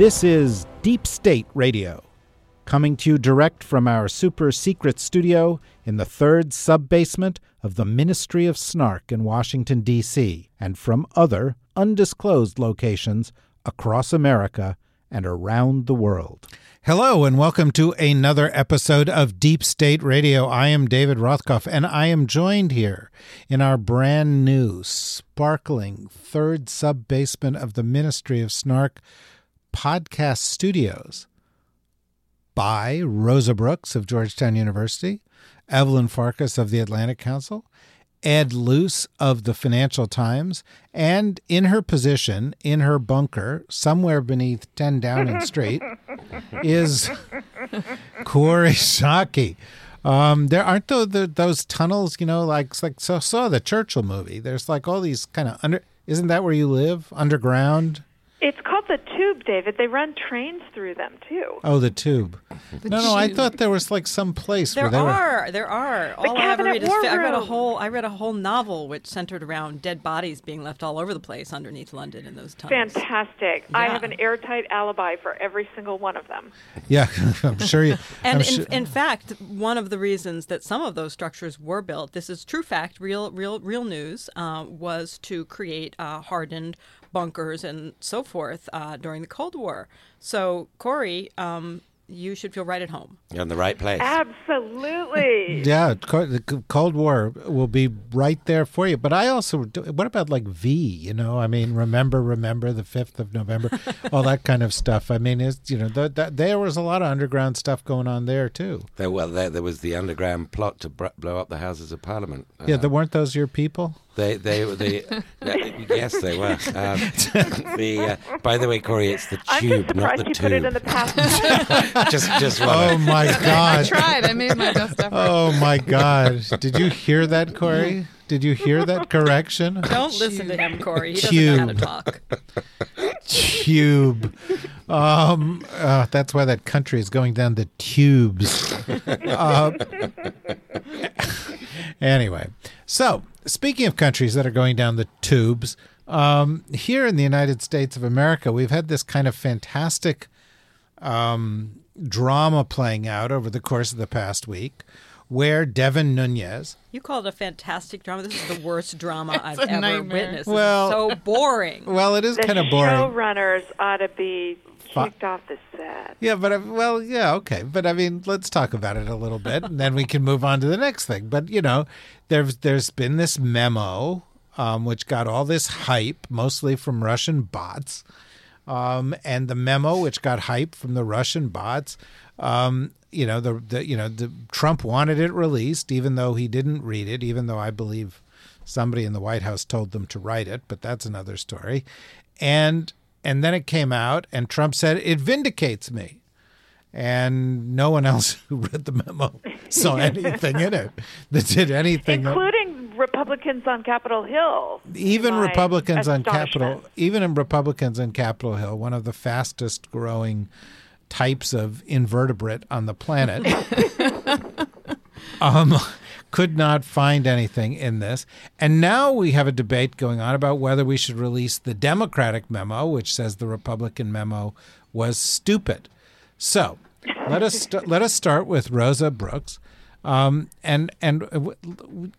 This is Deep State Radio, coming to you direct from our super secret studio in the third sub basement of the Ministry of Snark in Washington, D.C., and from other undisclosed locations across America and around the world. Hello, and welcome to another episode of Deep State Radio. I am David Rothkopf, and I am joined here in our brand new, sparkling third sub basement of the Ministry of Snark podcast studios by Rosa Brooks of Georgetown University, Evelyn Farkas of the Atlantic Council, Ed Luce of the Financial Times, and in her position, in her bunker, somewhere beneath 10 Downing Street, is Kori Schake. Um, there aren't the, the, those tunnels, you know, like like so saw the Churchill movie. There's like all these kind of under. Isn't that where you live? Underground. It's the Tube, David. They run trains through them too. Oh, the tube. no, no, I thought there was like some place There where they were. are, there are. All I ever Cabinet read is War fi- I read a whole, I read a whole novel which centered around dead bodies being left all over the place underneath London in those tunnels. Fantastic. I have an airtight alibi for every single one of them. Yeah, I'm sure you. And in, sure- in fact, one of the reasons that some of those structures were built, this is true fact, real, real, real news, uh, was to create uh, hardened bunkers and so forth uh, during the Cold War. So, Kori, um, you should feel right at home. You're in the right place. Absolutely. yeah, the Cold War will be right there for you. But I also, what about like V? You know, I mean, remember, remember the fifth of November, all that kind of stuff. I mean, it's you know, th- th- there was a lot of underground stuff going on there too. There, well, there, there was the underground plot to br- blow up the Houses of Parliament. Yeah, Uh, there weren't those your people? They, they, they, they- yes, they were. Um, the, uh, by the way, Kori, it's the I'm just tube, not surprised the you tube. put it in the past. just, just Oh one. my God! I tried. I made my best effort. Oh my God! Did you hear that, Kori? Did you hear that correction? Don't listen to him, Kori. He doesn't know how to talk. tube. Um, uh, that's why that country is going down the tubes. Uh, anyway, so speaking of countries that are going down the tubes, um, here in the United States of America, we've had this kind of fantastic um, drama playing out over the course of the past week, where Devin Nunes, You call it a fantastic drama. This is the worst drama I've ever nightmare. witnessed. Well- this so boring. well, it is the kind of boring. showrunners ought to be Fi- kicked off the set. Yeah, but I, well, yeah, okay, but I mean, let's talk about it a little bit, and then we can move on to the next thing. But you know, there's there's been this memo, um, which got all this hype, mostly from Russian bots, um, and the memo which got hype from the Russian bots. Um, you know, the, the you know the Trump wanted it released, even though he didn't read it, even though I believe somebody in the White House told them to write it, but that's another story. And and then it came out, and Trump said it vindicates me and no one else who read the memo saw anything in it that did anything. that- Including Republicans on Capitol Hill. even Republicans on. Capitol, even in Republicans on Capitol Hill, one of the fastest growing types of invertebrate on the planet, um, could not find anything in this. And now we have a debate going on about whether we should release the Democratic memo, which says the Republican memo was stupid. So let us st- let us start with Rosa Brooks. Um, and and uh,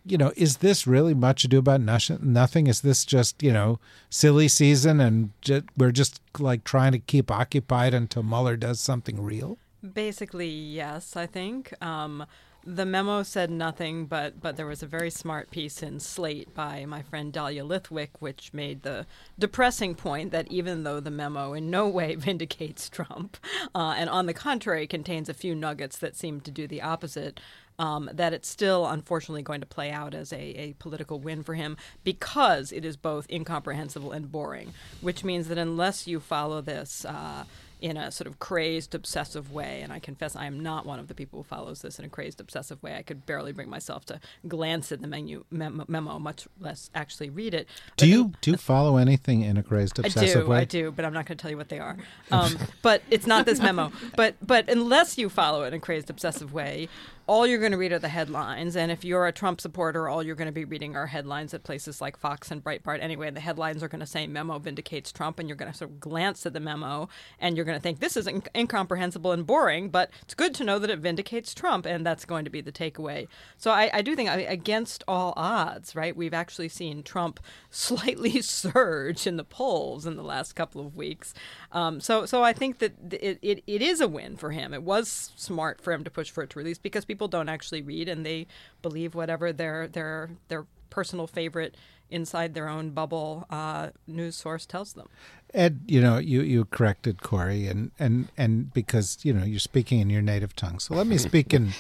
you know, is this really much ado about nothing? Is this just you know silly season, and ju- we're just like trying to keep occupied until Mueller does something real? Basically, yes, I think. Um, the memo said nothing, but but there was a very smart piece in Slate by my friend Dahlia Lithwick, which made the depressing point that even though the memo in no way vindicates Trump, uh, and on the contrary contains a few nuggets that seem to do the opposite, um, that it's still unfortunately going to play out as a, a political win for him because it is both incomprehensible and boring, which means that unless you follow this. Uh, in a sort of crazed, obsessive way. And I confess I am not one of the people who follows this in a crazed, obsessive way. I could barely bring myself to glance at the menu memo, memo much less actually read it. Do But you do you follow anything in a crazed I obsessive do, way? I do, but I'm not going to tell you what they are. Um, but it's not this memo. But but unless you follow it in a crazed, obsessive way, all you're going to read are the headlines. And if you're a Trump supporter, all you're going to be reading are headlines at places like Fox and Breitbart. Anyway, and the headlines are going to say "memo vindicates Trump," and you're going to sort of glance at the memo, and you're going to think this is in- incomprehensible and boring, but it's good to know that it vindicates Trump, and that's going to be the takeaway. So I, I do think, I, against all odds, right? We've actually seen Trump slightly surge in the polls in the last couple of weeks. Um, so, so I think that it, it, it is a win for him. It was smart for him to push for it to release because people don't actually read and they believe whatever their their their personal favorite inside their own bubble uh, news source tells them. Ed, you know, you, you corrected Kori, and, and, and because you know you're speaking in your native tongue, so let me speak in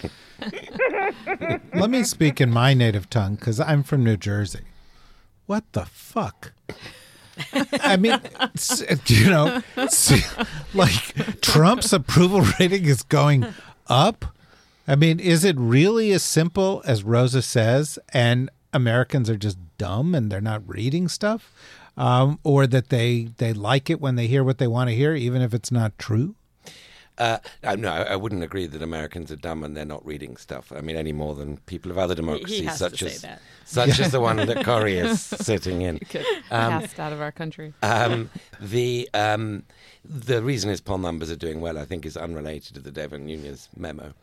let me speak in my native tongue because I'm from New Jersey. What the fuck? I mean, you know, like Trump's approval rating is going up. I mean, is it really as simple as Rosa says, and Americans are just dumb and they're not reading stuff, um, or that they they like it when they hear what they want to hear, even if it's not true? Uh, no, I wouldn't agree that Americans are dumb and they're not reading stuff. I mean, any more than people of other democracies, such as such as the one that Kori is sitting in. Get cast out of our country. Um, the um, the reason his poll numbers are doing well, I think, is unrelated to the Devin Nunes memo.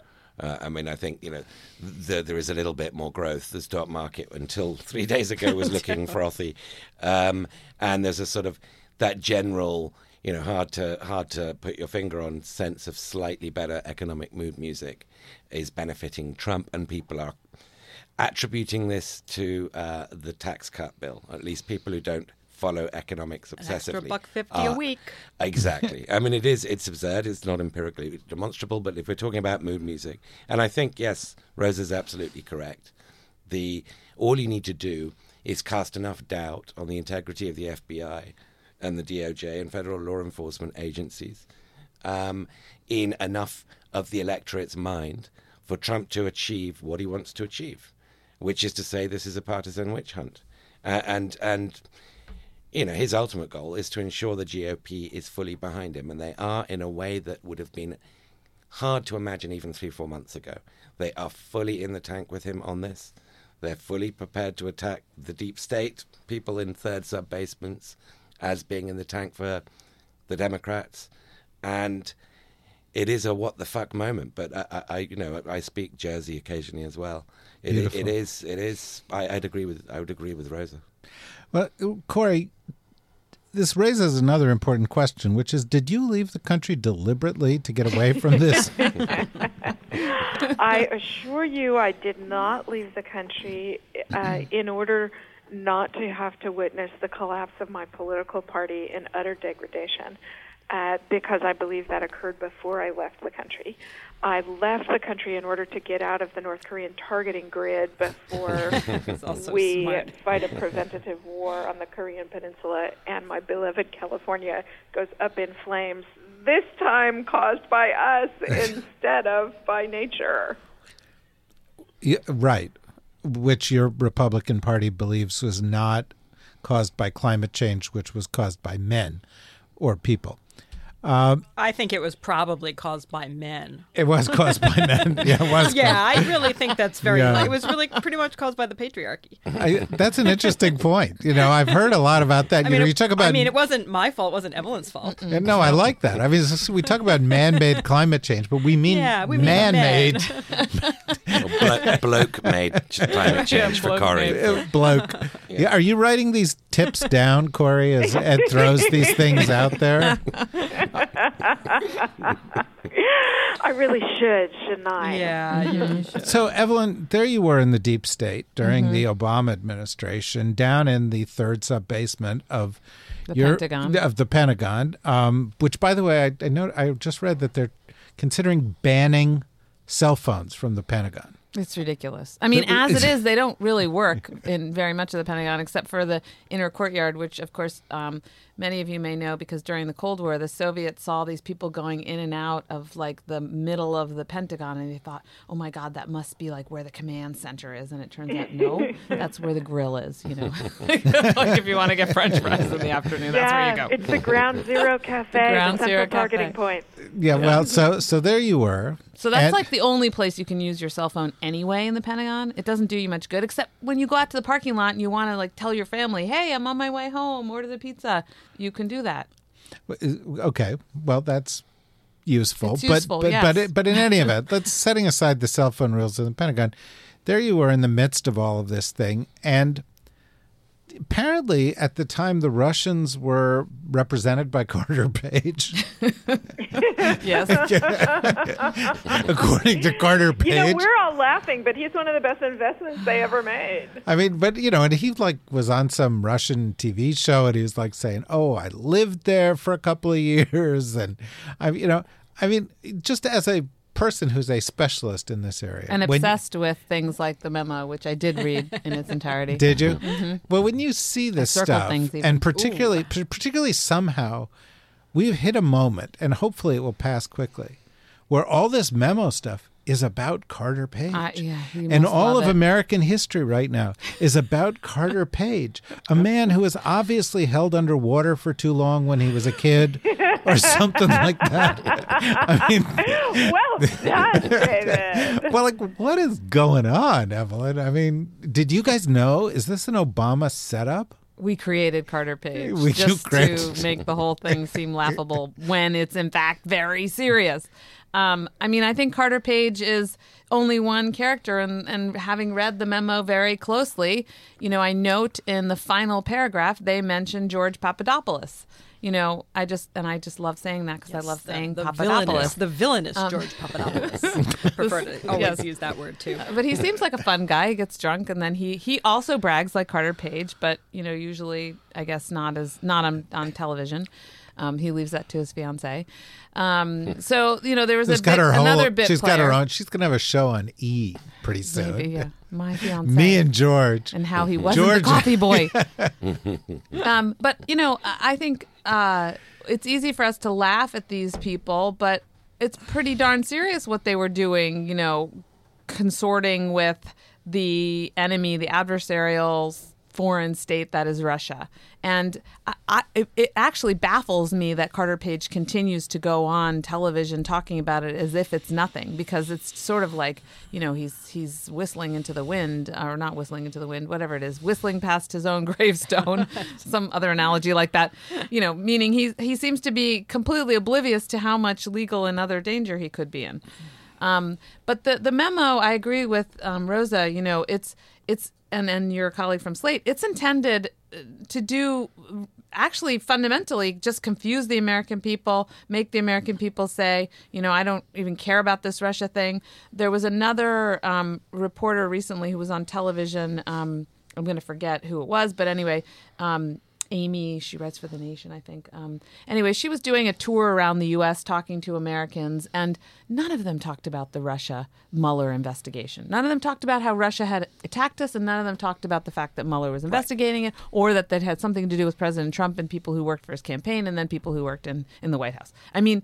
Uh, I mean, I think you know the, there is a little bit more growth. The stock market until three days ago was looking frothy, um, and there's a sort of that general, you know, hard to hard to put your finger on sense of slightly better economic mood music is benefiting Trump, and people are attributing this to uh, the tax cut bill. At least people who don't follow economics obsessively. extra buck 50 a week. Exactly. I mean, it is. It's absurd. It's not empirically demonstrable. But if we're talking about mood music, and I think yes, Rosa's absolutely correct. The all you need to do is cast enough doubt on the integrity of the FBI and the DOJ and federal law enforcement agencies um, in enough of the electorate's mind for Trump to achieve what he wants to achieve, which is to say, this is a partisan witch hunt, uh, and and you know, his ultimate goal is to ensure the GOP is fully behind him, and they are in a way that would have been hard to imagine even three, four months ago. They are fully in the tank with him on this. They're fully prepared to attack the deep state, people in third sub basements, as being in the tank for the Democrats, and it is a what the fuck moment. But I, I I- you know, I speak Jersey occasionally as well. It, Beautiful. it is, it is. I, I'd agree with, I would agree with Rosa. Well, Kori, this raises another important question, which is: Did you leave the country deliberately to get away from this? I assure you, I did not leave the country uh, in order not to have to witness the collapse of my political party in utter degradation, uh, because I believe that occurred before I left the country. I left the country in order to get out of the North Korean targeting grid before we smart. fight a preventative war on the Korean Peninsula and my beloved California goes up in flames, this time caused by us instead of by nature. Yeah, right, which your Republican Party believes was not caused by climate change, which was caused by men or people. I think it was probably caused by men. It was caused by men. Yeah, it was. Yeah, I really think that's very. Yeah. It was really pretty much caused by the patriarchy. I, that's an interesting point. You know, I've heard a lot about that. I you mean, know, you talk about. I mean, it wasn't my fault. It wasn't Evelyn's fault. Yeah, no, I like that. I mean, we talk about man-made climate change, but we mean Yeah, we mean man-made Or blo- bloke made climate change for Kori. uh, bloke. Yeah. Are you writing these tips down, Kori, as Ed throws these things out there? I really should, shouldn't I? Yeah, yeah, you should. So, Evelyn, there you were in the deep state during the Obama administration, down in the third sub basement of The your Pentagon. of the Pentagon. Um, which, by the way, I, I know I just read that they're considering banning cell phones from the Pentagon. It's ridiculous. I mean, as it is, they don't really work in very much of the Pentagon, except for the inner courtyard, which, of course, um, many of you may know because during the Cold War, the Soviets saw these people going in and out of like the middle of the Pentagon, and they thought, "Oh my God, that must be like where the command center is." And it turns out, no, that's where the grill is. You know, like if you want to get French fries in the afternoon, that's where you go. it's the Ground Zero Cafe, the, Ground central Zero targeting Cafe. point. Yeah, well, so so there you were. So that's And- like the only place you can use your cell phone anyway in the Pentagon. It doesn't do you much good, except when you go out to the parking lot and you want to like tell your family, "Hey, I'm on my way home. Order the pizza." You can do that. Okay, well that's useful, It's but useful, but yes. but it, but in any event, let's setting aside the cell phone rules in the Pentagon. There you were in the midst of all of this thing, and apparently at the time the Russians were represented by Carter Page, Yes. according to Carter Page. You know, we're all laughing, but he's one of the best investments they ever made. I mean, but you know, and he like was on some Russian TV show, and he was like saying, "Oh, I lived there for a couple of years," and I, you know, I mean, just as a person who's a specialist in this area and when- obsessed with things like the memo, which I did read in its entirety. Did you? Mm-hmm. Well, when you see this stuff, and particularly, p- particularly somehow, we've hit a moment, and hopefully it will pass quickly, where all this memo stuff is about Carter Page. Uh, yeah, and all of it. American history right now is about Carter Page, a man who was obviously held underwater for too long when he was a kid, or something like that. I mean, Well done, David. well, like, what is going on, Evelyn? I mean, did you guys know? Is this an Obama setup? We created Carter Page We- just to make the whole thing seem laughable when it's in fact very serious. Um, I mean, I think Carter Page is only one character, and, and having read the memo very closely, you know, I note in the final paragraph they mention George Papadopoulos. You know, I just and I just love saying that because I love the, saying the villainous, Papadopoulos. the villainous George Papadopoulos. Prefer to always Yes. use that word too. but he seems like a fun guy. He gets drunk and then he he also brags like Carter Page, but you know usually I guess not as not on on television. Um, he leaves that to his fiance. Um, so you know there was She's a got bit, her whole. another bit. She's got her own. She's gonna have a show on E pretty soon. Maybe, yeah. My fiance. Me and George. and how he wasn't George- the coffee boy. um, but you know, I I think uh, it's easy for us to laugh at these people, but it's pretty darn serious what they were doing. You know, consorting with the enemy, the adversarial foreign state that is Russia. And I, I, it, it actually baffles me that Carter Page continues to go on television talking about it as if it's nothing, because it's sort of like you know he's he's whistling into the wind, or not whistling into the wind, whatever it is, whistling past his own gravestone, some other analogy like that. You know, meaning he he seems to be completely oblivious to how much legal and other danger he could be in. Um, but the the memo, I agree with um, Rosa. You know, it's it's and and your colleague from Slate. It's intended uh, to do actually fundamentally just confuse the American people, make the American people say, you know, I don't even care about this Russia thing. There was another um, reporter recently who was on television. Um, I'm going to forget who it was, but anyway. Um, Amy, she writes for The Nation, I think. Um, anyway, she was doing a tour around the U.S. talking to Americans, and none of them talked about the Russia Mueller investigation. None of them talked about how Russia had attacked us, and none of them talked about the fact that Mueller was investigating it, or that that had something to do with President Trump and people who worked for his campaign, and then people who worked in, in the White House. I mean,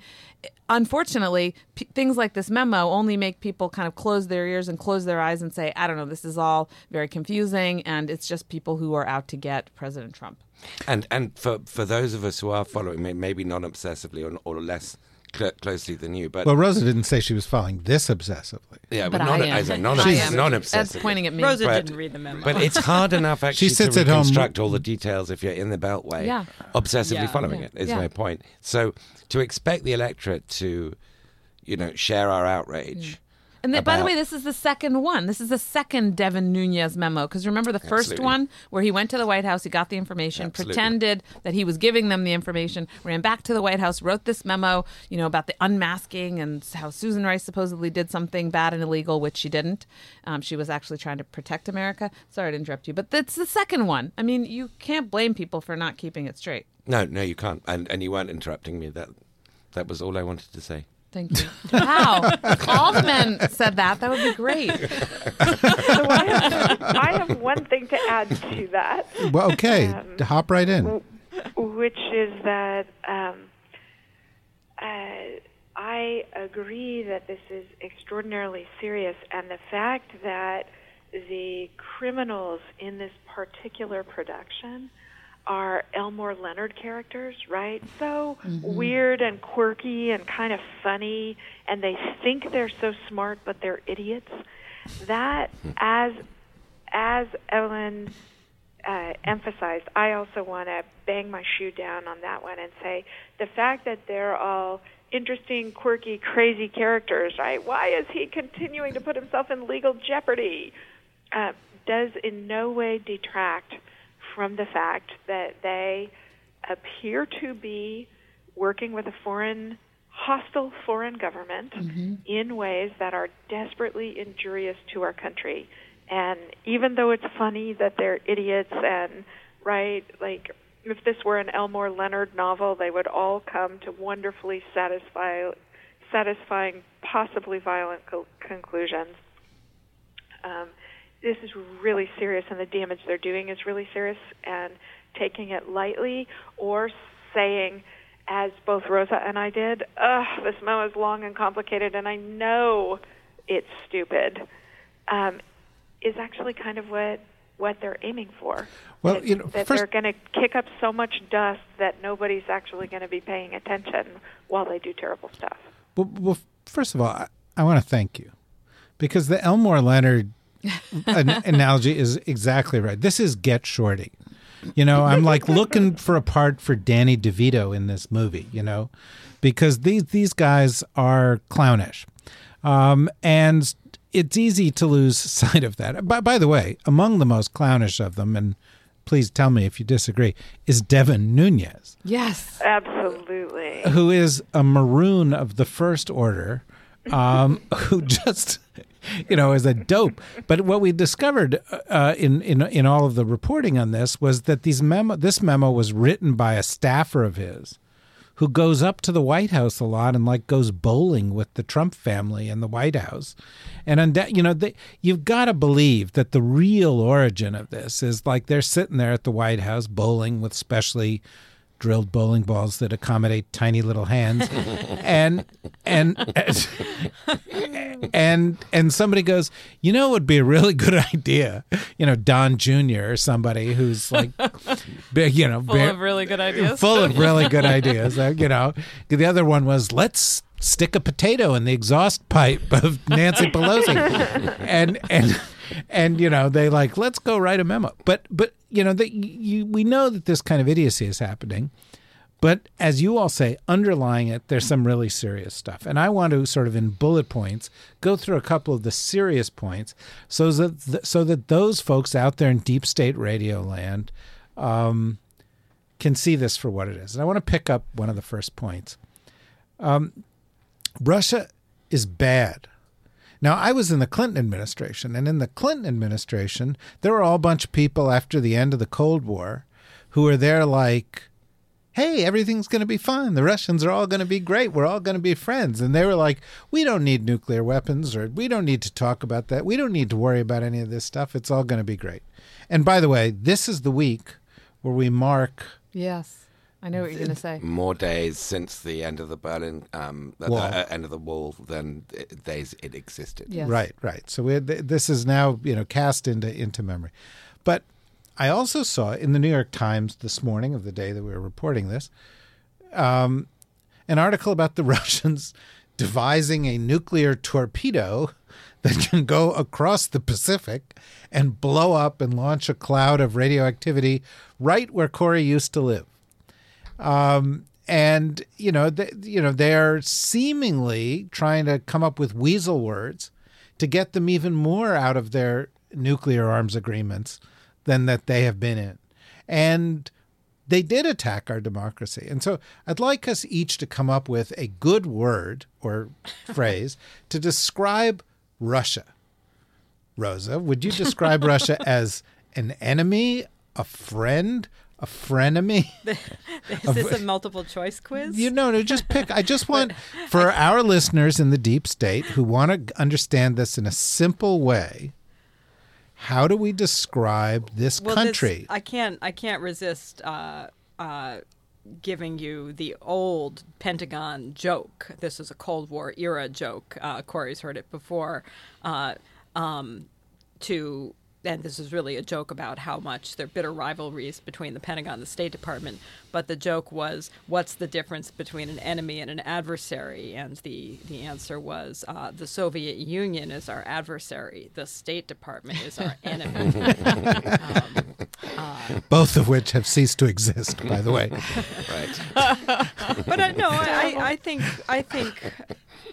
unfortunately, p- things like this memo only make people kind of close their ears and close their eyes and say, I don't know, this is all very confusing, and it's just people who are out to get President Trump. And and for for those of us who are following, maybe not obsessively or, or less cl- closely than you, but Well, Rosa didn't say she was following this obsessively. yeah, but, But not I am. as a non I am. non Ed's obsessive. pointing at me. Rosa But- didn't read the memo. But it's hard enough actually sits to at home- reconstruct all the details if you're in the Beltway, Yeah. obsessively Yeah. following Yeah. it. Is Yeah. my point. So to expect the electorate to, you know, share our outrage. Mm. And by the way, this is the second one. This is the second Devin Nunes memo. Because remember the first Absolutely. one where he went to the White House, he got the information, Absolutely. pretended that he was giving them the information, ran back to the White House, wrote this memo, you know, about the unmasking and how Susan Rice supposedly did something bad and illegal, which she didn't. Um, she was actually trying to protect America. Sorry to interrupt you, but that's the second one. I mean, you can't blame people for not keeping it straight. No, no, you can't. And and you weren't interrupting me. That that was all I wanted to say. Thank you. Wow. All the men said that. That would be great. So I have, I have one thing to add to that. Well, okay, Um, hop right in. which is that um, uh, I agree that this is extraordinarily serious, and the fact that the criminals in this particular production are Elmore Leonard characters, right? So weird and quirky and kind of funny, and they think they're so smart, but they're idiots. That, as as Ellen uh, emphasized, I also want to bang my shoe down on that one and say the fact that they're all interesting, quirky, crazy characters, right? Why is he continuing to put himself in legal jeopardy? Uh, does in no way detract from the fact that they appear to be working with a foreign, hostile foreign government in ways that are desperately injurious to our country. And even though it's funny that they're idiots and, right, like, if this were an Elmore Leonard novel, they would all come to wonderfully satisfy, satisfying, possibly violent co- conclusions. Um, this is really serious, and the damage they're doing is really serious. And taking it lightly, or saying, as both Rosa and I did, "Ugh, this memo is long and complicated, and I know it's stupid," um, is actually kind of what what they're aiming for. Well, that, you know, that first- they're going to kick up so much dust that nobody's actually going to be paying attention while they do terrible stuff. Well, well first of all, I, I want to thank you because the Elmore Leonard an- analogy is exactly right. This is Get Shorty. You know, I'm like looking for a part for Danny DeVito in this movie. You know, because these these guys are clownish, um, and it's easy to lose sight of that. By, by the way, among the most clownish of them, and please tell me if you disagree, is Devin Nunes Yes. Absolutely. who is a maroon of the first order, um, who just, you know, as a dope. But what we discovered uh, in in in all of the reporting on this was that these memo this memo was written by a staffer of his. Who goes up to the White House a lot and like goes bowling with the Trump family in the White House, and unde- you know they, you've got to believe that the real origin of this is like they're sitting there at the White House bowling with specially drilled bowling balls that accommodate tiny little hands. And and and and somebody goes you know it would be a really good idea you know don junior or somebody who's like big you know Full ba- of really good ideas. full of really good ideas uh, you know. The other one was let's stick a potato in the exhaust pipe of nancy pelosi. And and and you know they like let's go write a memo but but you know that you we know that this kind of idiocy is happening but as you all say, underlying it, there's some really serious stuff. And I want to sort of in bullet points go through a couple of the serious points so that th- so that those folks out there in deep state radio land um, can see this for what it is. And I want to pick up one of the first points. Um, Russia is bad. Now, I was in the Clinton administration, and in the Clinton administration, there were all a bunch of people after the end of the Cold War who were there like, hey, everything's going to be fine. The Russians are all going to be great. We're all going to be friends. And they were like, we don't need nuclear weapons or we don't need to talk about that. We don't need to worry about any of this stuff. It's all going to be great. And by the way, this is the week where we mark Yes. I know what you're going to say. More days since the end of the Berlin, um, the, Wall. uh, end of the wall than days it existed. Yes. Right, right. So we had, this is now you know cast into into memory. But I also saw in the New York Times this morning of the day that we were reporting this, um, an article about the Russians devising a nuclear torpedo that can go across the Pacific and blow up and launch a cloud of radioactivity right where Kori used to live Um, and you know, they, you know, they're seemingly trying to come up with weasel words to get them even more out of their nuclear arms agreements than that they have been in, and they did attack our democracy. And so, I'd like us each to come up with a good word or phrase to describe Russia. Rosa, would you describe Russia as an enemy, a friend, a frenemy. Is this a multiple choice quiz? You know, no, just pick. I just want for our listeners in the deep state who want to understand this in a simple way. How do we describe this Well, this- country? I can't. I can't resist uh, uh, giving you the old Pentagon joke. This is a Cold War era joke. Uh, Kori's heard it before. Uh, um, to and this is really a joke about how much there are bitter rivalries between the Pentagon and the State Department. But the joke was, what's the difference between an enemy and an adversary? And the, the answer was, uh, the Soviet Union is our adversary, the State Department is our enemy. Both of which have ceased to exist, by the way. Right. but uh, no, I, I think I think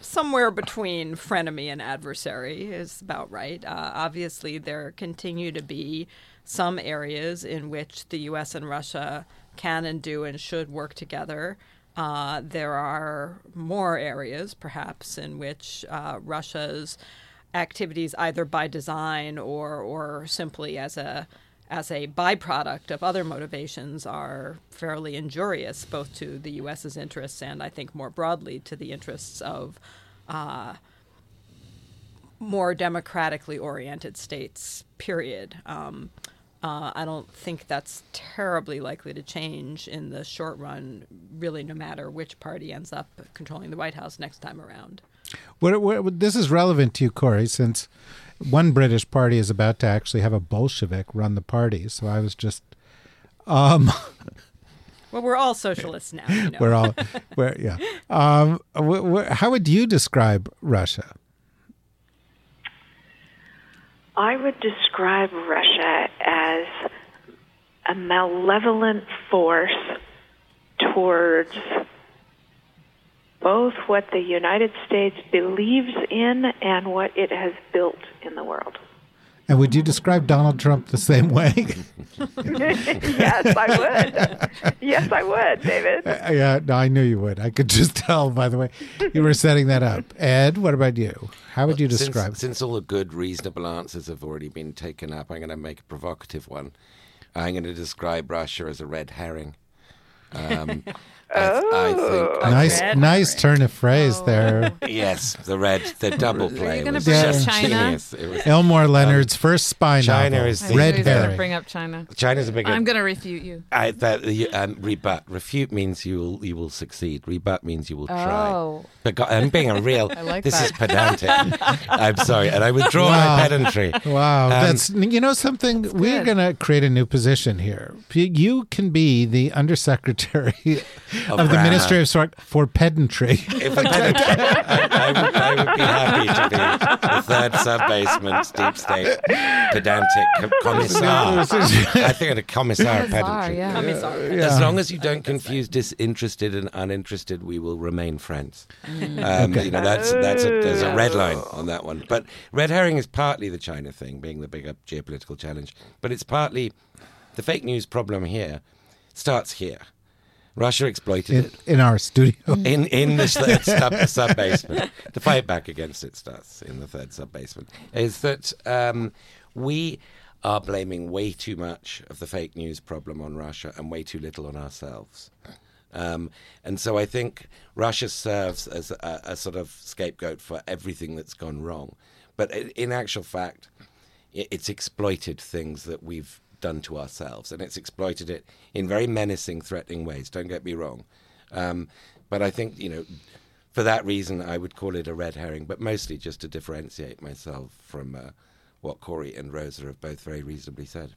somewhere between frenemy and adversary is about right. Uh, obviously, there continue to be some areas in which the U.S. and Russia can and do and should work together. Uh, there are more areas, perhaps, in which uh, Russia's activities, either by design or or simply as a as a byproduct of other motivations are fairly injurious both to the U.S.'s interests and I think more broadly to the interests of uh, more democratically oriented states, period. Um, uh, I don't think that's terribly likely to change in the short run, really, no matter which party ends up controlling the White House next time around. What, what, this is relevant to you, Kori, since one British party is about to actually have a Bolshevik run the party. So I was just, um, Well, we're all socialists now. You know? we're all, we're, yeah. Um, wh- wh- how would you describe Russia? I would describe Russia as a malevolent force towards both what the United States believes in and what it has built in the world. And would you describe Donald Trump the same way? yes, I would. yes, I would, David. yeah, no, I knew you would. I could just tell by the way you were setting that up. Ed, what about you? How would you Since- describe? Since, all the good, reasonable answers have already been taken up, I'm going to make a provocative one. I'm going to describe Russia as a red herring. Um, I, I think. nice, red nice turn of phrase there. Yes, the red, the double play. gonna was bring up just China? genius. Was, Elmore Leonard's first spy China novel, is I the- Red he gonna Herring. bring up China. China's a big. I'm going to refute you. I, that the, um, rebut refute means you will you will succeed. Rebut means you will try. Oh. But God, I'm being a real. I like this that. is pedantic. I'm sorry, and I withdraw Wow. my pedantry. Wow, Um, that's you know something. We're going to create a new position here. You can be the undersecretary of, the. Ministry of Sort for pedantry. If a pedantry, I, I, would, I would be happy to be the third sub basement deep state pedantic commissar. I think a commissar of pedantry. yeah. Commissar. As long as you don't confuse disinterested and uninterested, we will remain friends. Um, You know, that's that's a, there's a red line on that one. But red herring is partly the China thing, being the bigger geopolitical challenge, but it's partly the fake news problem here starts here. Russia exploited in, it in our studio. in in the sub, sub, basement. The fight back against it starts in the third sub basement. Is that um, we are blaming way too much of the fake news problem on Russia and way too little on ourselves. Um, and so I think Russia serves as a, a sort of scapegoat for everything that's gone wrong. But in actual fact, it's exploited things that we've done to ourselves, and it's exploited it in very menacing, threatening ways. Don't get me wrong, um, but I think you know, for that reason, I would call it a red herring, but mostly just to differentiate myself from uh, what Kori and Rosa have both very reasonably said.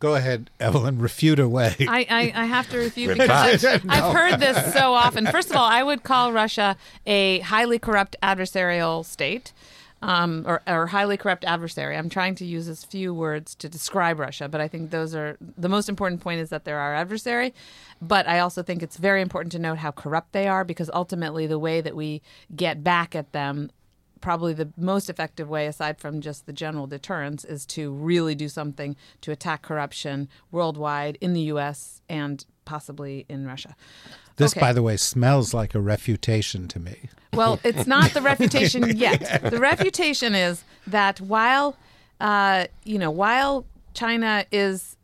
Go ahead, Evelyn. Refute away. I, I, I have to refute because I've, I've heard this so often. First of all, I would call Russia a highly corrupt adversarial state. Um, or, or highly corrupt adversary. I'm trying to use as few words to describe Russia, but I think those are the most important point is that they're our adversary. But I also think it's very important to note how corrupt they are because ultimately the way that we get back at them probably the most effective way, aside from just the general deterrence, is to really do something to attack corruption worldwide in the U.S. and possibly in Russia. this, okay. by the way, smells like a refutation to me. Well, it's not the refutation yet. The refutation is that while, uh, you know, while China is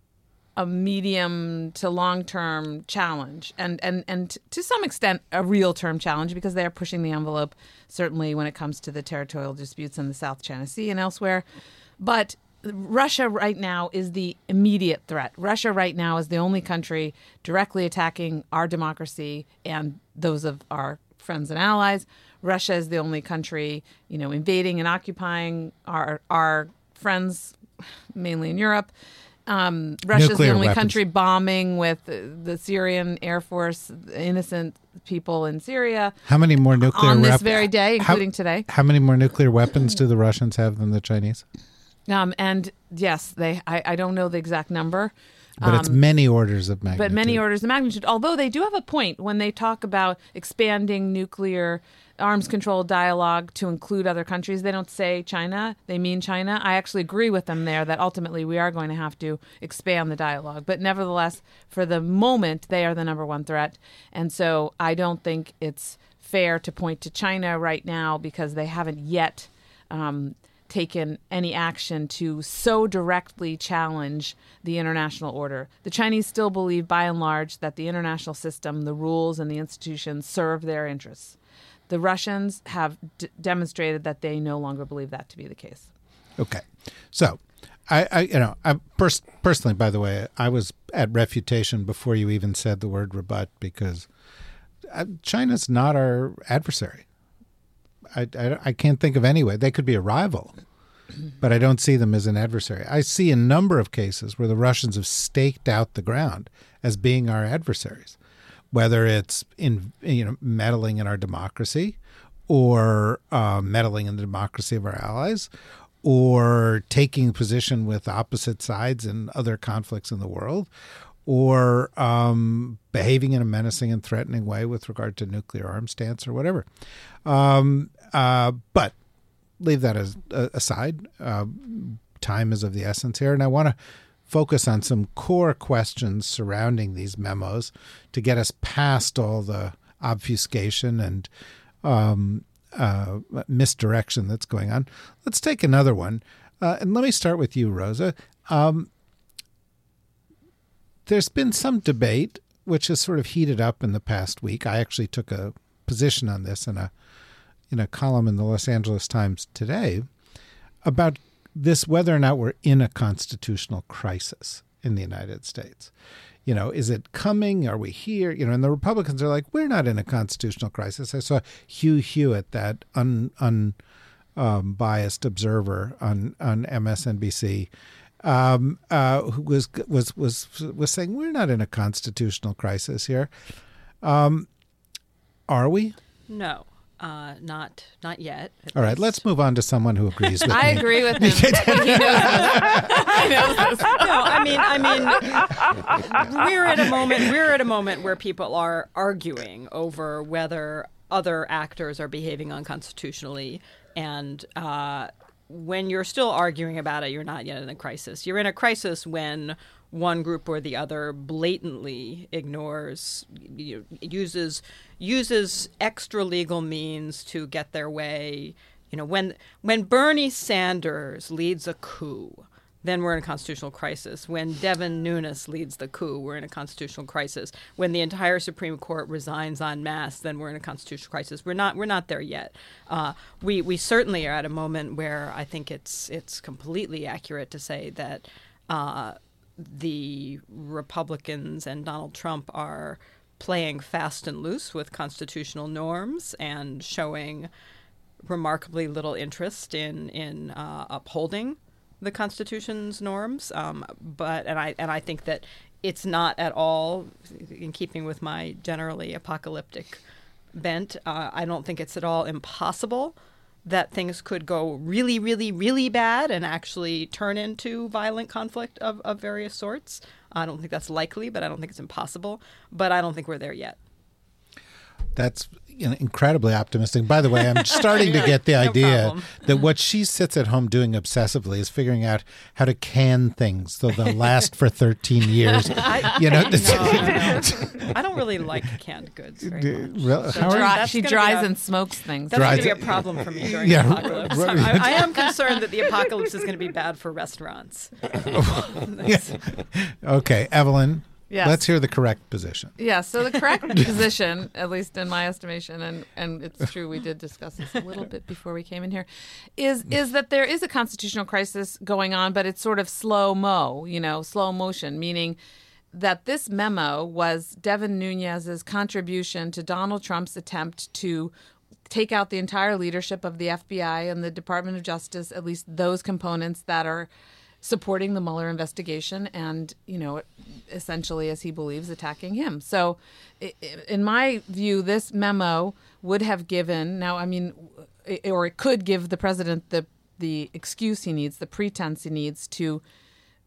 a medium to long term challenge, and and and to some extent a real term challenge because they are pushing the envelope. Certainly, when it comes to the territorial disputes in the South China Sea and elsewhere, but Russia right now is the immediate threat. Russia right now is the only country directly attacking our democracy and those of our friends and allies. Russia is the only country, you know, invading and occupying our our friends, mainly in Europe. Um, Russia is the only weapons. country bombing with the, the Syrian Air Force innocent people in Syria How many more nuclear on this wep- very day, how- including today. How many more nuclear weapons do the Russians have than the Chinese? Um, and yes, they. I, I don't know the exact number. But it's many orders of magnitude. Um, but many orders of magnitude. Although they do have a point when they talk about expanding nuclear arms control dialogue to include other countries. They don't say China, they mean China. I actually agree with them there that ultimately we are going to have to expand the dialogue. But nevertheless, for the moment, they are the number one threat. And so I don't think it's fair to point to China right now because they haven't yet. Um, taken any action to so directly challenge the international order. The Chinese still believe, by and large, that the international system, the rules, and the institutions serve their interests. The Russians have d- demonstrated that they no longer believe that to be the case. Okay, so I, I you know, I pers- personally, by the way, I was at refutation before you even said the word rebut because uh, China's not our adversary. I, I, I can't think of any way. They could be a rival, but I don't see them as an adversary. I see a number of cases where the Russians have staked out the ground as being our adversaries, whether it's in you know meddling in our democracy, or uh, meddling in the democracy of our allies, or taking position with opposite sides in other conflicts in the world, or um, behaving in a menacing and threatening way with regard to nuclear arms stance or whatever. Um, uh, but leave that as uh, aside. Uh, time is of the essence here, and I want to focus on some core questions surrounding these memos to get us past all the obfuscation and um, uh, misdirection that's going on. Let's take another one, uh, and let me start with you, Rosa. Um, there's been some debate which has sort of heated up in the past week. I actually took a position on this in a in a column in the Los Angeles Times today about this whether or not we're in a constitutional crisis in the United States. You know, is it coming? Are we here? You know, and the Republicans are like, we're not in a constitutional crisis. I saw Hugh Hewitt, that un, un um, biased observer on on MSNBC, um, uh, who was was was was saying we're not in a constitutional crisis here. Um, are we? No, uh, not not yet. at All right, least. let's move on to someone who agrees with me. I me. agree with him. he knows this. He knows this. no, I mean, I mean, we're at a moment. We're at a moment where people are arguing over whether other actors are behaving unconstitutionally, and uh, when you're still arguing about it, you're not yet in a crisis. You're in a crisis when one group or the other blatantly ignores, you know, uses uses extra legal means to get their way. You know, when when Bernie Sanders leads a coup, then we're in a constitutional crisis. When Devin Nunes leads the coup, we're in a constitutional crisis. When the entire Supreme Court resigns en masse, then we're in a constitutional crisis. We're not. We're not there yet. Uh, we we certainly are at a moment where I think it's it's completely accurate to say that uh, the Republicans and Donald Trump are playing fast and loose with constitutional norms and showing remarkably little interest in in uh, upholding the Constitution's norms. Um, but and I and I think that it's not at all in keeping with my generally apocalyptic bent. Uh, I don't think it's at all impossible that things could go really, really, really bad and actually turn into violent conflict of, of various sorts. I don't think that's likely, but I don't think it's impossible. But I don't think we're there yet. That's incredibly optimistic. By the way, I'm starting to get the No idea problem. that what she sits at home doing obsessively is figuring out how to can things so they'll last for 13 years. you know, I don't really like canned goods very much. So how are Dry, she dries a- and smokes things. That's going to be a problem for me during Yeah, the apocalypse. right. I, I am concerned that the apocalypse is going to be bad for restaurants. okay, Evelyn. Yes. Let's hear the correct position. Yeah, so the correct position, at least in my estimation, and, and it's true we did discuss this a little bit before we came in here, is is that there is a constitutional crisis going on, but it's sort of slow mo, you know, slow motion, meaning that this memo was Devin Nunes's contribution to Donald Trump's attempt to take out the entire leadership of the FBI and the Department of Justice, at least those components that are supporting the Mueller investigation and, you know, essentially, as he believes, attacking him. So, in my view, this memo would have given, now, I mean, or it could give the president the, the excuse he needs, the pretense he needs to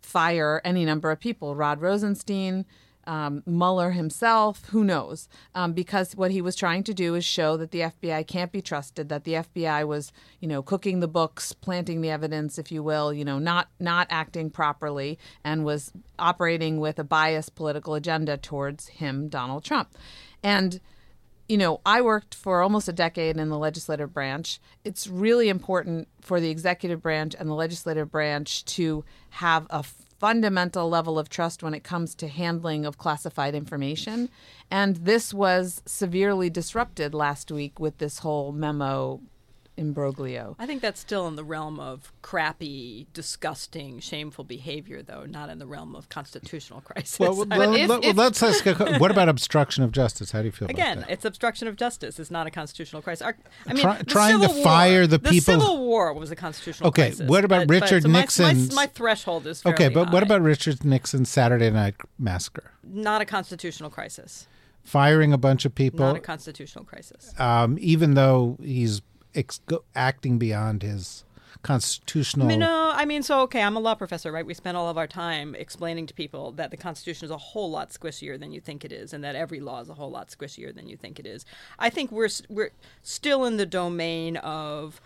fire any number of people Rod Rosenstein, um, Mueller himself, who knows? Um, because what he was trying to do is show that the FBI can't be trusted, that the FBI was, you know, cooking the books, planting the evidence, if you will, you know, not not acting properly, and was operating with a biased political agenda towards him, Donald Trump, and you know, I worked for almost a decade in the legislative branch. It's really important for the executive branch and the legislative branch to have a fundamental level of trust when it comes to handling of classified information. And this was severely disrupted last week with this whole memo imbroglio. I think that's still in the realm of crappy, disgusting, shameful behavior, though, not in the realm of constitutional crisis. Well, I well, if- let, if- let's ask. A, what about obstruction of justice? How do you feel Again, about that? it's obstruction of justice. It's not a constitutional crisis. Our- I mean, Try- the trying to Civil fire the people- The Civil War was a constitutional Okay, crisis. what about but- but- Richard so my- Nixon's- My, my threshold is Okay, fairly but what about Richard Nixon's Saturday Night Massacre? not a constitutional crisis? Firing a bunch of people, Not a constitutional crisis. um, even though he's ex- acting beyond his constitutional. I mean, no, I mean, so okay, I'm a law professor, right? We spend all of our time explaining to people that the Constitution is a whole lot squishier than you think it is, and that every law is a whole lot squishier than you think it is. I think we're we're still in the domain of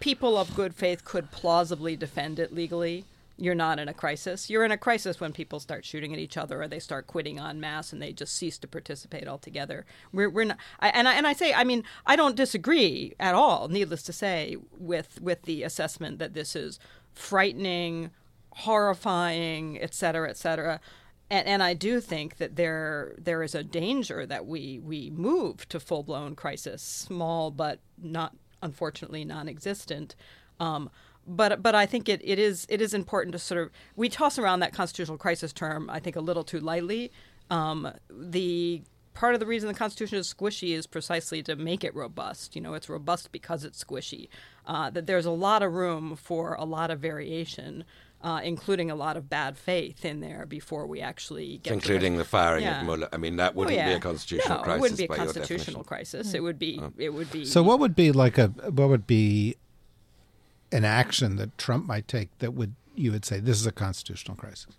people of good faith could plausibly defend it legally. You're not in a crisis. You're in a crisis when people start shooting at each other, or they start quitting en masse, and they just cease to participate altogether. We're, we're not, I, and I and I say, I mean, I don't disagree at all. Needless to say, with with the assessment that this is frightening, horrifying, et cetera, et cetera. And, and I do think that there there is a danger that we we move to full blown crisis, small but not unfortunately non-existent. Um, but but I think it, it is it is important to sort of we toss around that constitutional crisis term I think a little too lightly. Um, the part of the reason the Constitution is squishy is precisely to make it robust. You know, it's robust because it's squishy. Uh, that there's a lot of room for a lot of variation, uh, including a lot of bad faith in there before we actually get. to including the firing Yeah. of Mueller. I mean, that Oh, wouldn't be yeah. a constitutional no, crisis It wouldn't be a constitutional definition. crisis. It would be. It would be. So, what would be like a what would be an action that Trump might take that would you would say this is a constitutional crisis?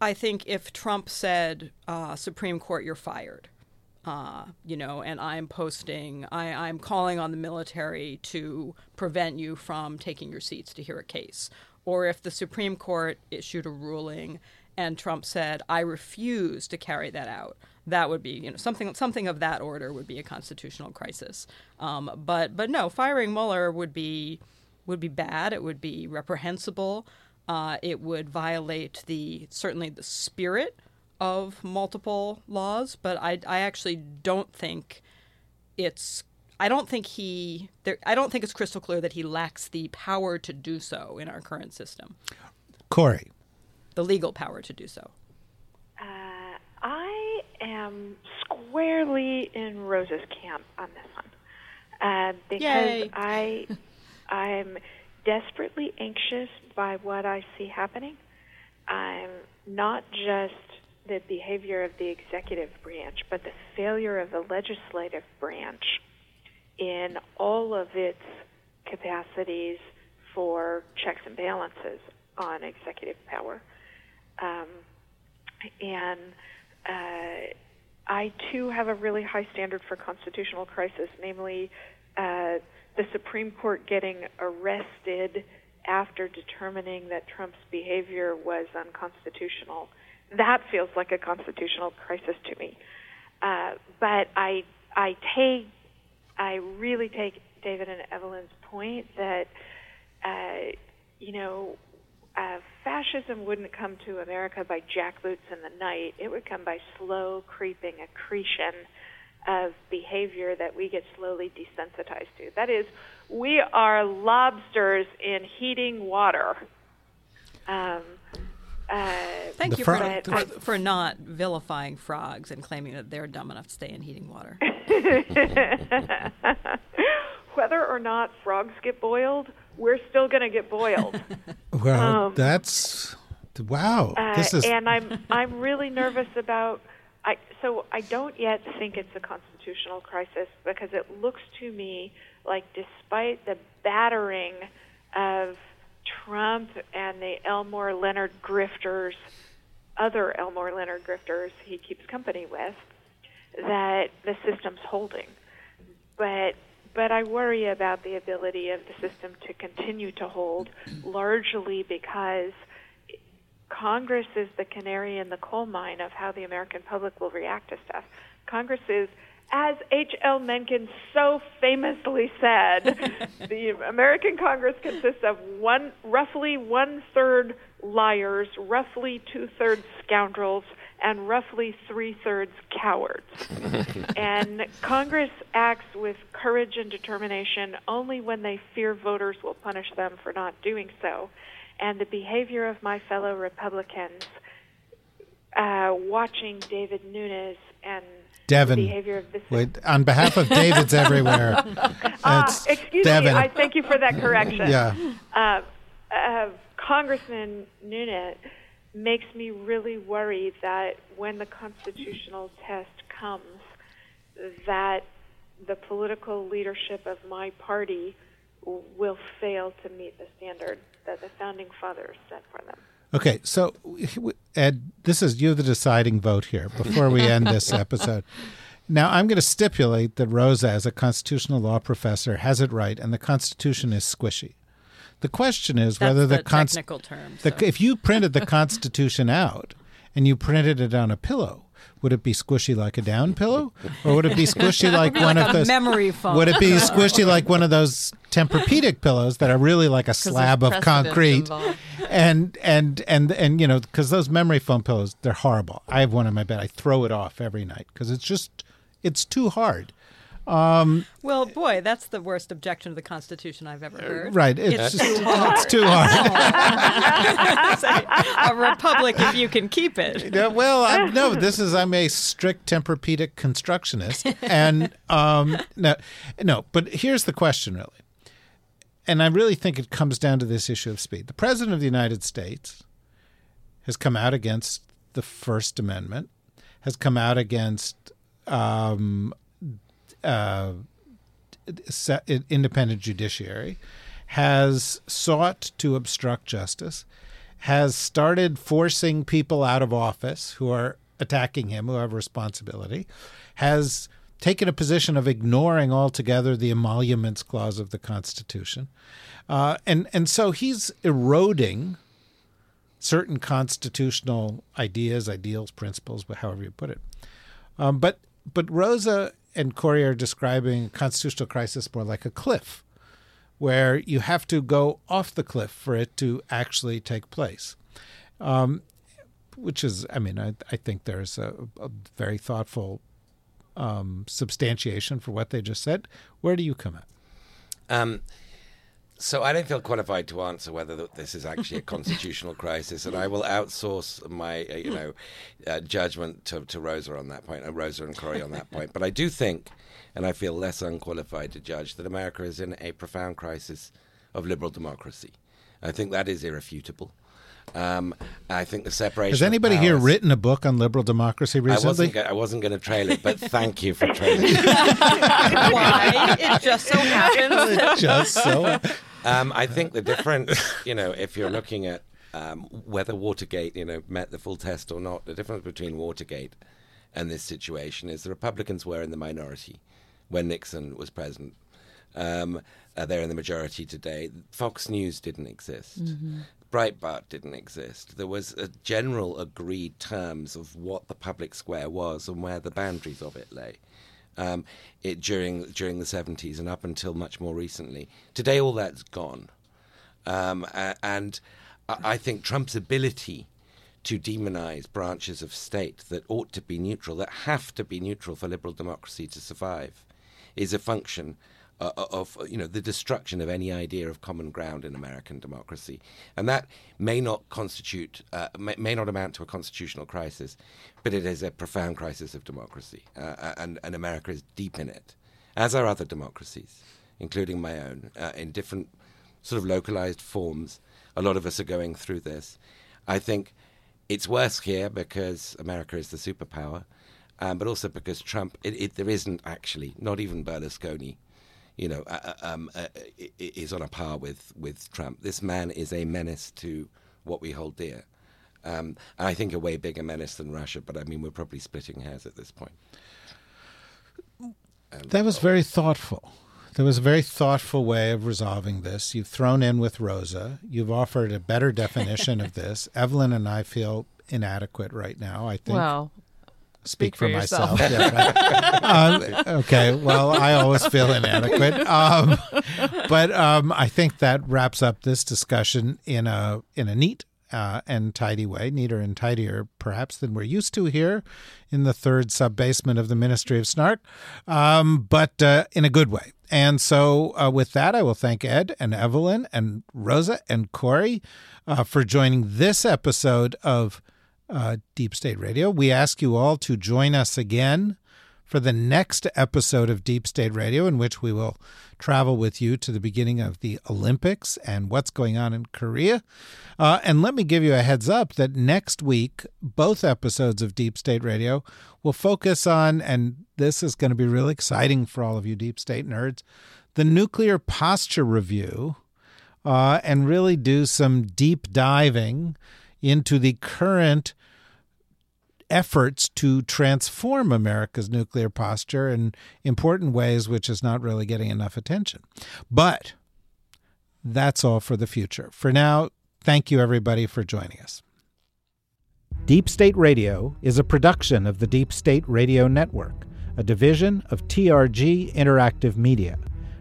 I think if Trump said, uh, Supreme Court, you're fired, uh, you know, and I'm posting, I, I'm calling on the military to prevent you from taking your seats to hear a case. Or if the Supreme Court issued a ruling and Trump said, I refuse to carry that out, that would be, you know, something something of that order would be a constitutional crisis. Um, but but no, firing Mueller would be would be bad. It would be reprehensible. Uh, it would violate the certainly the spirit of multiple laws. But I I actually don't think it's. I don't think he. There, I don't think it's crystal clear that he lacks the power to do so in our current system, Kori, the legal power to do so. Uh, I am squarely in Rose's camp on this one uh, because Yay. I I'm desperately anxious by what I see happening. I'm not just the behavior of the executive branch, but the failure of the legislative branch in all of its capacities for checks and balances on executive power. Um, and uh, I too have a really high standard for constitutional crisis, namely uh, the Supreme Court getting arrested after determining that Trump's behavior was unconstitutional. That feels like a constitutional crisis to me. Uh, but I, I take, I really take David and Evelyn's point that, uh, you know, uh, fascism wouldn't come to America by jackboots in the night. It would come by slow, creeping accretion of behavior that we get slowly desensitized to. That is, we are lobsters in heating water. Um, uh, Thank you fro- for, the- for, for not vilifying frogs and claiming that they're dumb enough to stay in heating water. whether or not frogs get boiled, we're still going to get boiled. Well, Um, that's wow. Uh, this is and I'm I'm really nervous about. I so I don't yet think it's a constitutional crisis because it looks to me like despite the battering of Trump and the Elmore Leonard grifters, other Elmore Leonard grifters he keeps company with, that the system's holding. But but I worry about the ability of the system to continue to hold, largely because Congress is the canary in the coal mine of how the American public will react to stuff. Congress is, as H.L. Mencken so famously said, the American Congress consists of one, roughly one third liars, roughly two thirds scoundrels, and roughly three thirds cowards. and Congress acts with courage and determination only when they fear voters will punish them for not doing so. And the behavior of my fellow Republicans, uh, watching David Nunes and Devin. the behavior of this. Wait, on behalf of David's everywhere. Ah, excuse Devin. me. I thank you for that correction. Yeah. Uh, uh, Congressman Nunes makes me really worried that when the constitutional test comes, that the political leadership of my party will fail to meet the standard that the founding fathers set for them. Okay, so Ed, this is you the deciding vote here before we end this episode. Now, I'm going to stipulate that Rosa, as a constitutional law professor, has it right, and the Constitution is squishy. The question is That's whether the, the, const- technical term. the so. if you printed the Constitution out and you printed it on a pillow, would it be squishy like a down pillow, or would it be squishy like one like of those memory foam. Would it be squishy like one of those Tempur-Pedic pillows that are really like a slab of concrete? involved. And and and and you know, because those memory foam pillows, they're horrible. I have one in my bed. I throw it off every night because it's just it's too hard. Well, boy, that's the worst objection to the Constitution I've ever heard. Right? It's, It's too hard. it's too hard. A republic if you can keep it. Yeah, well, I, no, this is I'm a strict Tempur-Pedic constructionist, and um, no, no. But here's the question, really, and I really think it comes down to this issue of speed. The president of the United States has come out against the First Amendment, has come out against um, uh, independent judiciary, has sought to obstruct justice, has started forcing people out of office who are attacking him, who have responsibility, has taken a position of ignoring altogether the emoluments clause of the Constitution. Uh, and, and so he's eroding certain constitutional ideas, ideals, principles, however you put it. Um, but but Rosa and Kori are describing a constitutional crisis more like a cliff, where you have to go off the cliff for it to actually take place. Um, which is, I mean, I, I think there's a, a very thoughtful um, substantiation for what they just said. Where do you come at? Um, so I don't feel qualified to answer whether this is actually a constitutional crisis, and I will outsource my, uh, you know, uh, judgment to, to Rosa on that point, uh, Rosa and Kori on that point. But I do think, and I feel less unqualified to judge, that America is in a profound crisis of liberal democracy. I think that is irrefutable. Um, I think the separation. Has of anybody here written a book on liberal democracy I recently? I wasn't going to trail it, but thank you for trailing it. Why? It just so happens. just so. Um, I think the difference, you know, if you're looking at um, whether Watergate, you know, met the full test or not, the difference between Watergate and this situation is the Republicans were in the minority when Nixon was president. Um, uh, they're in the majority today. Fox News didn't exist. Mm-hmm. Breitbart didn't exist. There was a general agreed terms of what the public square was and where the boundaries of it lay. Um, it during during the seventies and up until much more recently. Today, all that's gone, um, and I think Trump's ability to demonize branches of state that ought to be neutral, that have to be neutral for liberal democracy to survive, is a function uh, uh, of you know the destruction of any idea of common ground in American democracy, and that may not constitute uh, may, may, not amount to a constitutional crisis, but it is a profound crisis of democracy, uh, uh and and America is deep in it, as are other democracies, including my own, uh, in different sort of localized forms. A lot of us are going through this. I think it's worse here because America is the superpower. Um, but also because Trump, it, it, there isn't actually, not even Berlusconi, you know, uh, uh, um, uh, is on a par with, with Trump. This man is a menace to what we hold dear. Um, I think a way bigger menace than Russia, but I mean, we're probably splitting hairs at this point. that was very thoughtful. There was a very thoughtful way of resolving this. You've thrown in with Rosa. You've offered a better definition of this. Evelyn and I feel inadequate right now. I think. Well, speak, speak for, for myself. yeah, right. um, okay. Well, I always feel inadequate. Um, but um, I think that wraps up this discussion in a in a neat uh, and tidy way, neater and tidier perhaps than we're used to here in the third sub basement of the Ministry of Snark, um, but uh, in a good way. And so, uh, with that, I will thank Ed and Evelyn and Rosa and Kori uh, for joining this episode of uh, Deep State Radio. We ask you all to join us again for the next episode of Deep State Radio, in which we will travel with you to the beginning of the Olympics and what's going on in Korea. Uh, and let me give you a heads up that next week, both episodes of Deep State Radio will focus on, and this is going to be really exciting for all of you Deep State nerds, the nuclear posture review, uh, and really do some deep diving into the current efforts to transform America's nuclear posture in important ways, which is not really getting enough attention. But that's all for the future. For now, thank you everybody for joining us. Deep State Radio is a production of the Deep State Radio Network, a division of TRG Interactive Media.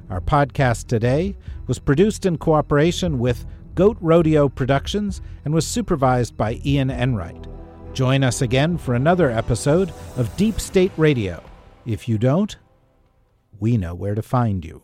Our podcast today was produced in cooperation with Goat Rodeo Productions and was supervised by Ian Enright. Join us again for another episode of Deep State Radio. If you don't, we know where to find you.